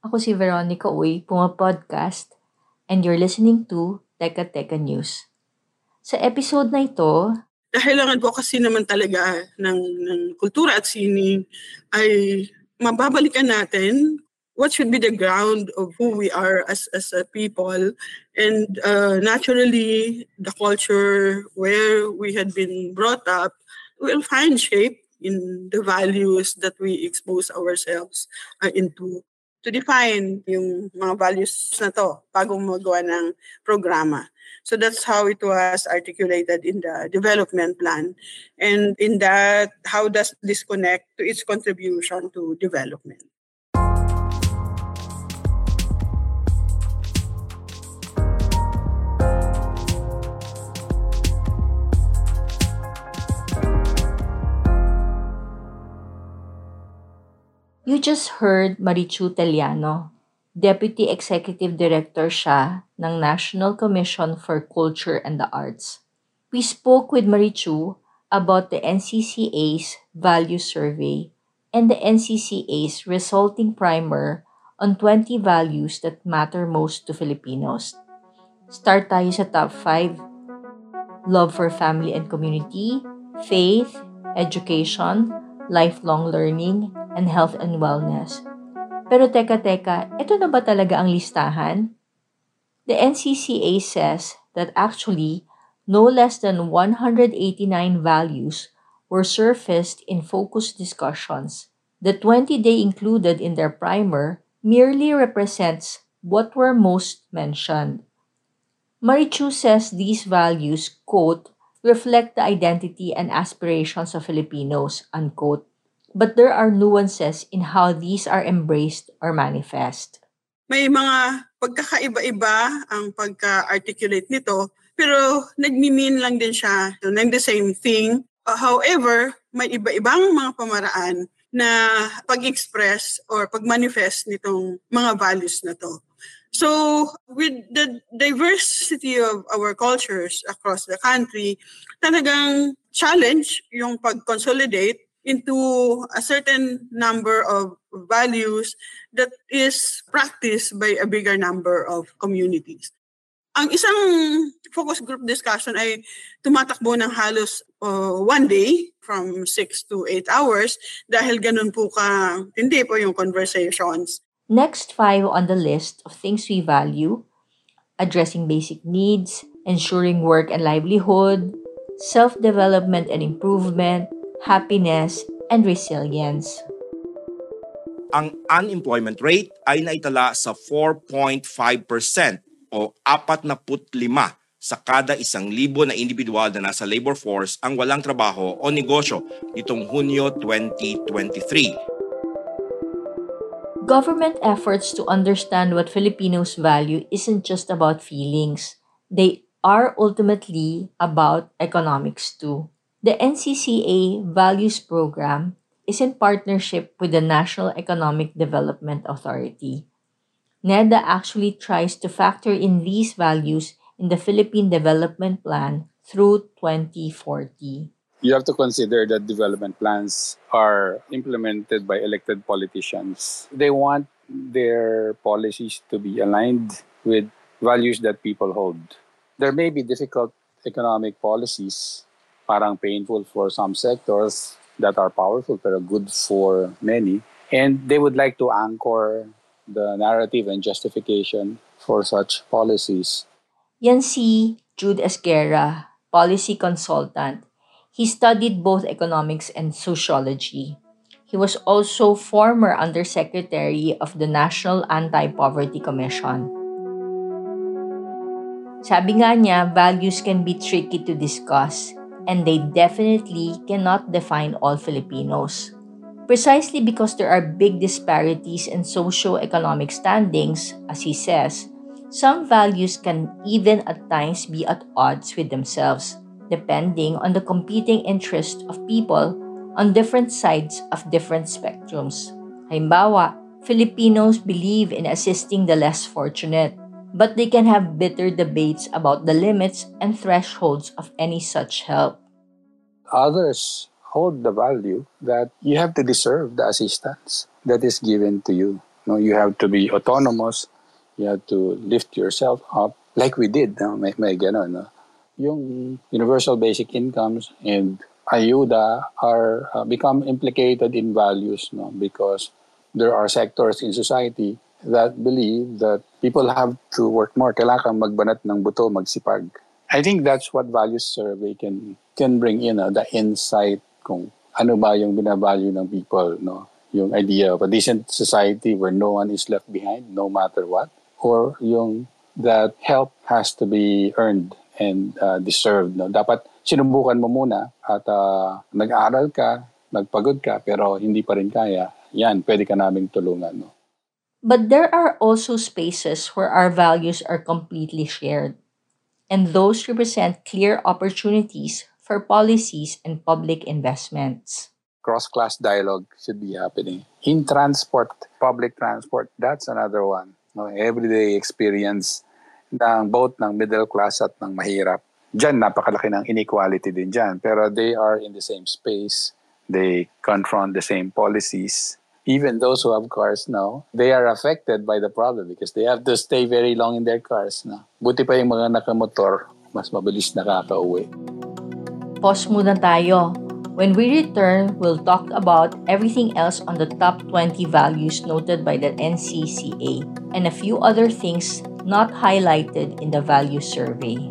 Ako si Veronica Uy, Puma Podcast, and you're listening to Teka Teka News. Sa episode na ito, kailangan po kasi naman talaga ng, ng kultura at sining ay mababalikan natin what should be the ground of who we are as as a people and uh, naturally the culture where we had been brought up will find shape in the values that we expose ourselves uh, into to define yung mga values na to bago magawa ng programa. So that's how it was articulated in the development plan. And in that, how does this connect to its contribution to development? You just heard Marichu Teliano. Deputy Executive Director siya ng National Commission for Culture and the Arts. We spoke with Marichu about the NCCA's Value Survey and the NCCA's resulting primer on 20 values that matter most to Filipinos. Start tayo sa top 5. Love for family and community, faith, education, lifelong learning, and health and wellness. Pero teka teka, ito na ba talaga ang listahan? The NCCA says that actually, no less than 189 values were surfaced in focus discussions. The 20 they included in their primer merely represents what were most mentioned. Marichu says these values, quote, reflect the identity and aspirations of Filipinos, unquote, but there are nuances in how these are embraced or manifest. May mga pagkakaiba-iba ang pagka-articulate nito, pero nagmi-mean lang din siya ng the same thing. Uh, however, may iba-ibang mga pamaraan na pag-express or pag-manifest nitong mga values na to. So, with the diversity of our cultures across the country, talagang challenge yung pag-consolidate into a certain number of values that is practiced by a bigger number of communities. Ang isang focus group discussion ay tumatakbo ng halos uh, one day from 6 to 8 hours dahil ganun po ka hindi po yung conversations. Next five on the list of things we value, addressing basic needs, ensuring work and livelihood, self-development and improvement, happiness, and resilience. Ang unemployment rate ay naitala sa 4.5% o 45 sa kada isang libo na individual na nasa labor force ang walang trabaho o negosyo nitong Hunyo 2023. Government efforts to understand what Filipinos value isn't just about feelings. They are ultimately about economics too. The NCCA Values Program is in partnership with the National Economic Development Authority. NEDA actually tries to factor in these values in the Philippine Development Plan through 2040. You have to consider that development plans are implemented by elected politicians. They want their policies to be aligned with values that people hold. There may be difficult economic policies parang painful for some sectors that are powerful pero good for many. And they would like to anchor the narrative and justification for such policies. Yan si Jude Esguerra, policy consultant. He studied both economics and sociology. He was also former undersecretary of the National Anti-Poverty Commission. Sabi nga niya, values can be tricky to discuss and they definitely cannot define all Filipinos. Precisely because there are big disparities in socio-economic standings, as he says, some values can even at times be at odds with themselves, depending on the competing interests of people on different sides of different spectrums. Halimbawa, Filipinos believe in assisting the less fortunate, but they can have bitter debates about the limits and thresholds of any such help. Others hold the value that you have to deserve the assistance that is given to you. No, you have to be autonomous, you have to lift yourself up like we did. No? May, may ganun, no? Yung universal basic incomes and ayuda are uh, become implicated in values no because there are sectors in society that believe that people have to work more kailangan magbanat ng buto magsipag I think that's what values survey can can bring in uh, the insight kung ano ba yung binavalue ng people no yung idea of a decent society where no one is left behind no matter what or yung that help has to be earned and uh, deserved no dapat sinubukan mo muna at uh, nag-aral ka, nagpagod ka, pero hindi pa rin kaya, yan, pwede ka naming tulungan. No? But there are also spaces where our values are completely shared. And those represent clear opportunities for policies and public investments. Cross-class dialogue should be happening. In transport, public transport, that's another one. No, everyday experience ng both ng middle class at ng mahirap Diyan, napakalaki ng inequality din dyan. Pero they are in the same space. They confront the same policies. Even those who have cars now, they are affected by the problem because they have to stay very long in their cars. No? Buti pa yung mga nakamotor, mas mabilis nakaka-uwi. Pause muna tayo. When we return, we'll talk about everything else on the top 20 values noted by the NCCA and a few other things not highlighted in the value survey.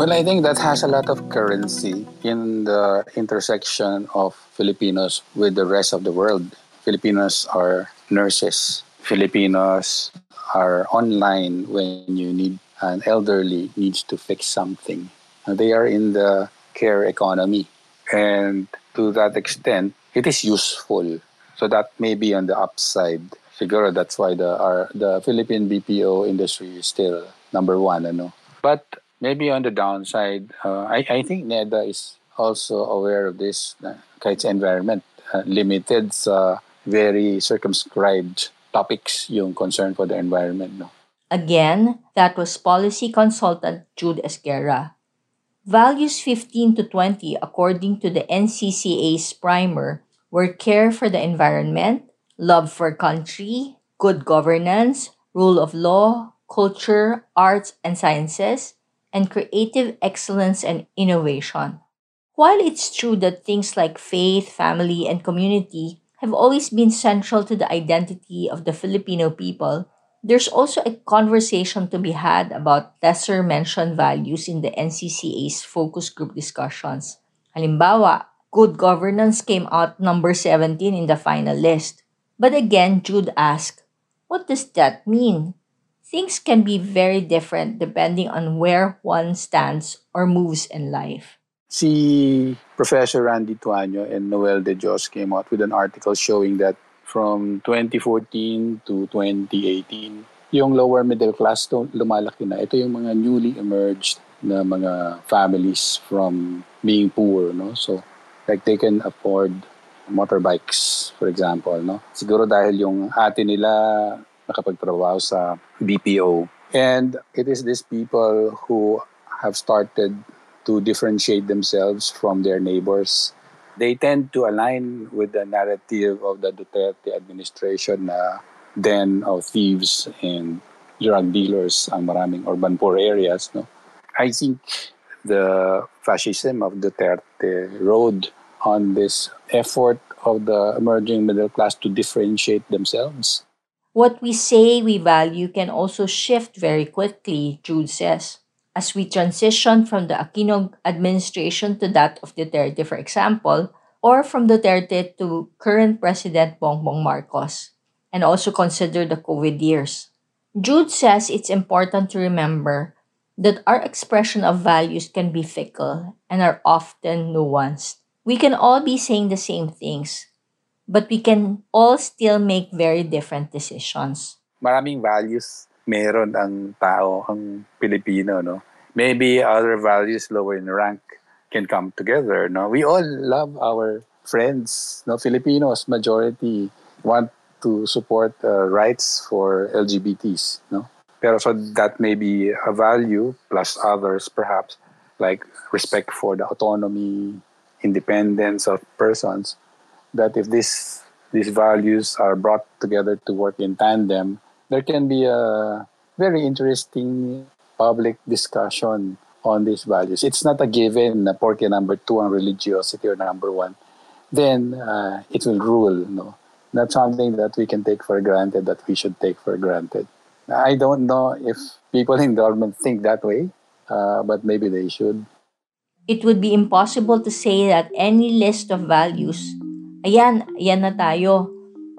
Well, I think that has a lot of currency in the intersection of Filipinos with the rest of the world. Filipinos are nurses. Filipinos are online when you need an elderly needs to fix something. They are in the care economy. And to that extent, it is useful. So that may be on the upside. Siguro that's why the our, the Philippine BPO industry is still number one. Ano? But maybe on the downside, uh, I, I think NEDA is also aware of this uh, kahit environment. Uh, limited sa very circumscribed topics yung concern for the environment. No? Again, that was policy consultant Jude Esguerra. Values 15 to 20, according to the NCCA's primer, were care for the environment, love for country, good governance, rule of law, culture, arts and sciences, and creative excellence and innovation. While it's true that things like faith, family, and community have always been central to the identity of the Filipino people, There's also a conversation to be had about lesser mentioned values in the NCCA's focus group discussions. Halimbawa, good governance came out number 17 in the final list. But again, Jude asked, what does that mean? Things can be very different depending on where one stands or moves in life. See, Professor Randy Tuanyo and Noel De Jos came out with an article showing that from 2014 to 2018, yung lower middle class lumalaki na. Ito yung mga newly emerged na mga families from being poor, no? So, like they can afford motorbikes, for example, no? Siguro dahil yung ate nila nakapagtrabaho sa BPO. And it is these people who have started to differentiate themselves from their neighbors they tend to align with the narrative of the Duterte administration na den of thieves and drug dealers ang maraming urban poor areas. No? I think the fascism of Duterte rode on this effort of the emerging middle class to differentiate themselves. What we say we value can also shift very quickly, Jude says as we transition from the Aquino administration to that of Duterte, for example, or from Duterte to current President Bongbong Marcos, and also consider the COVID years. Jude says it's important to remember that our expression of values can be fickle and are often nuanced. We can all be saying the same things, but we can all still make very different decisions. Maraming values meron ang tao, ang Pilipino, no? maybe other values lower in rank can come together. No, we all love our friends. No, Filipinos majority want to support uh, rights for LGBTs. No, pero so that may be a value plus others perhaps like respect for the autonomy, independence of persons. That if this these values are brought together to work in tandem, there can be a very interesting public discussion on these values. It's not a given na porke number two ang religiosity or number one, then uh, it will rule. No, not something that we can take for granted. That we should take for granted. I don't know if people in government think that way, uh, but maybe they should. It would be impossible to say that any list of values, ayan, ayan na tayo.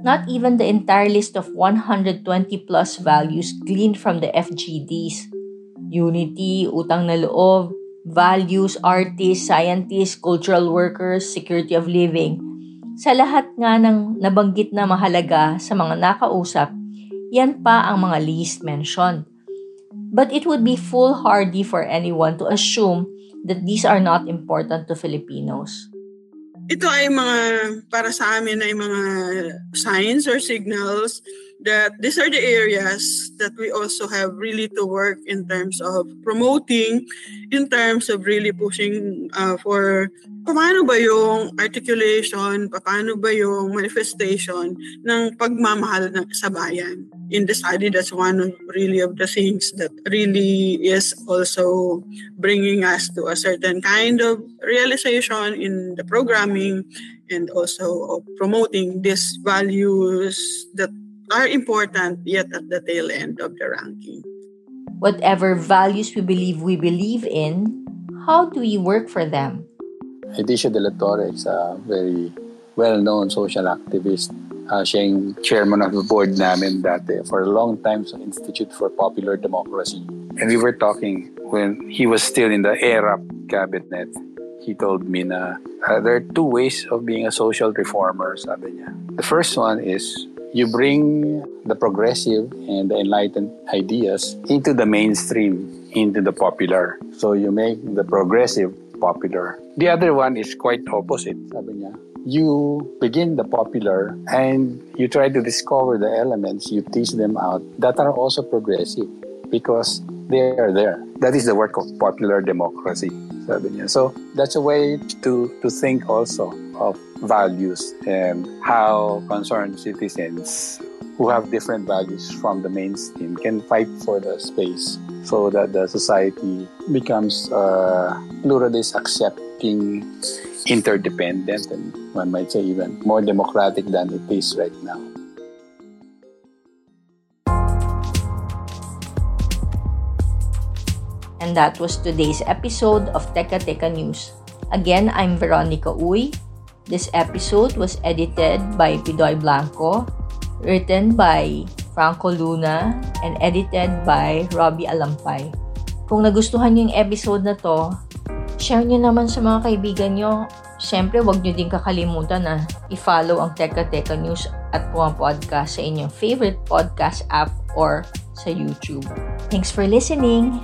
Not even the entire list of 120 plus values gleaned from the FGDs unity, utang na loob, values, artists, scientists, cultural workers, security of living. Sa lahat nga ng nabanggit na mahalaga sa mga nakausap, yan pa ang mga least mentioned. But it would be foolhardy for anyone to assume that these are not important to Filipinos. Ito ay mga, para sa amin ay mga signs or signals that these are the areas that we also have really to work in terms of promoting, in terms of really pushing uh, for paano ba yung articulation, paano ba yung manifestation ng pagmamahal ng sa bayan. In the study, that's one of really of the things that really is also bringing us to a certain kind of realization in the programming and also promoting these values that are important yet at the tail end of the ranking. Whatever values we believe we believe in, how do we work for them? Edicio de la Torre is a very well-known social activist. Uh, siya yung chairman of the board namin dati for a long time sa Institute for Popular Democracy. And we were talking when he was still in the ERAP cabinet. He told me na uh, there are two ways of being a social reformer, sabi niya. The first one is you bring the progressive and the enlightened ideas into the mainstream, into the popular. So you make the progressive popular. The other one is quite opposite, sabi niya. You begin the popular and you try to discover the elements, you tease them out that are also progressive because they are there. That is the work of popular democracy, So that's a way to, to think also of values and how concerned citizens who have different values from the mainstream can fight for the space so that the society becomes uh, pluralist, accepting, interdependent, and one might say even more democratic than it is right now. And that was today's episode of Teka Teka News. Again, I'm Veronica Uy. This episode was edited by Pidoy Blanco, written by Franco Luna, and edited by Robbie Alampay. Kung nagustuhan niyo yung episode na to, share niyo naman sa mga kaibigan niyo. Siyempre, huwag niyo din kakalimutan na i-follow ang Teka Teka News at Puma Podcast sa inyong favorite podcast app or sa YouTube. Thanks for listening!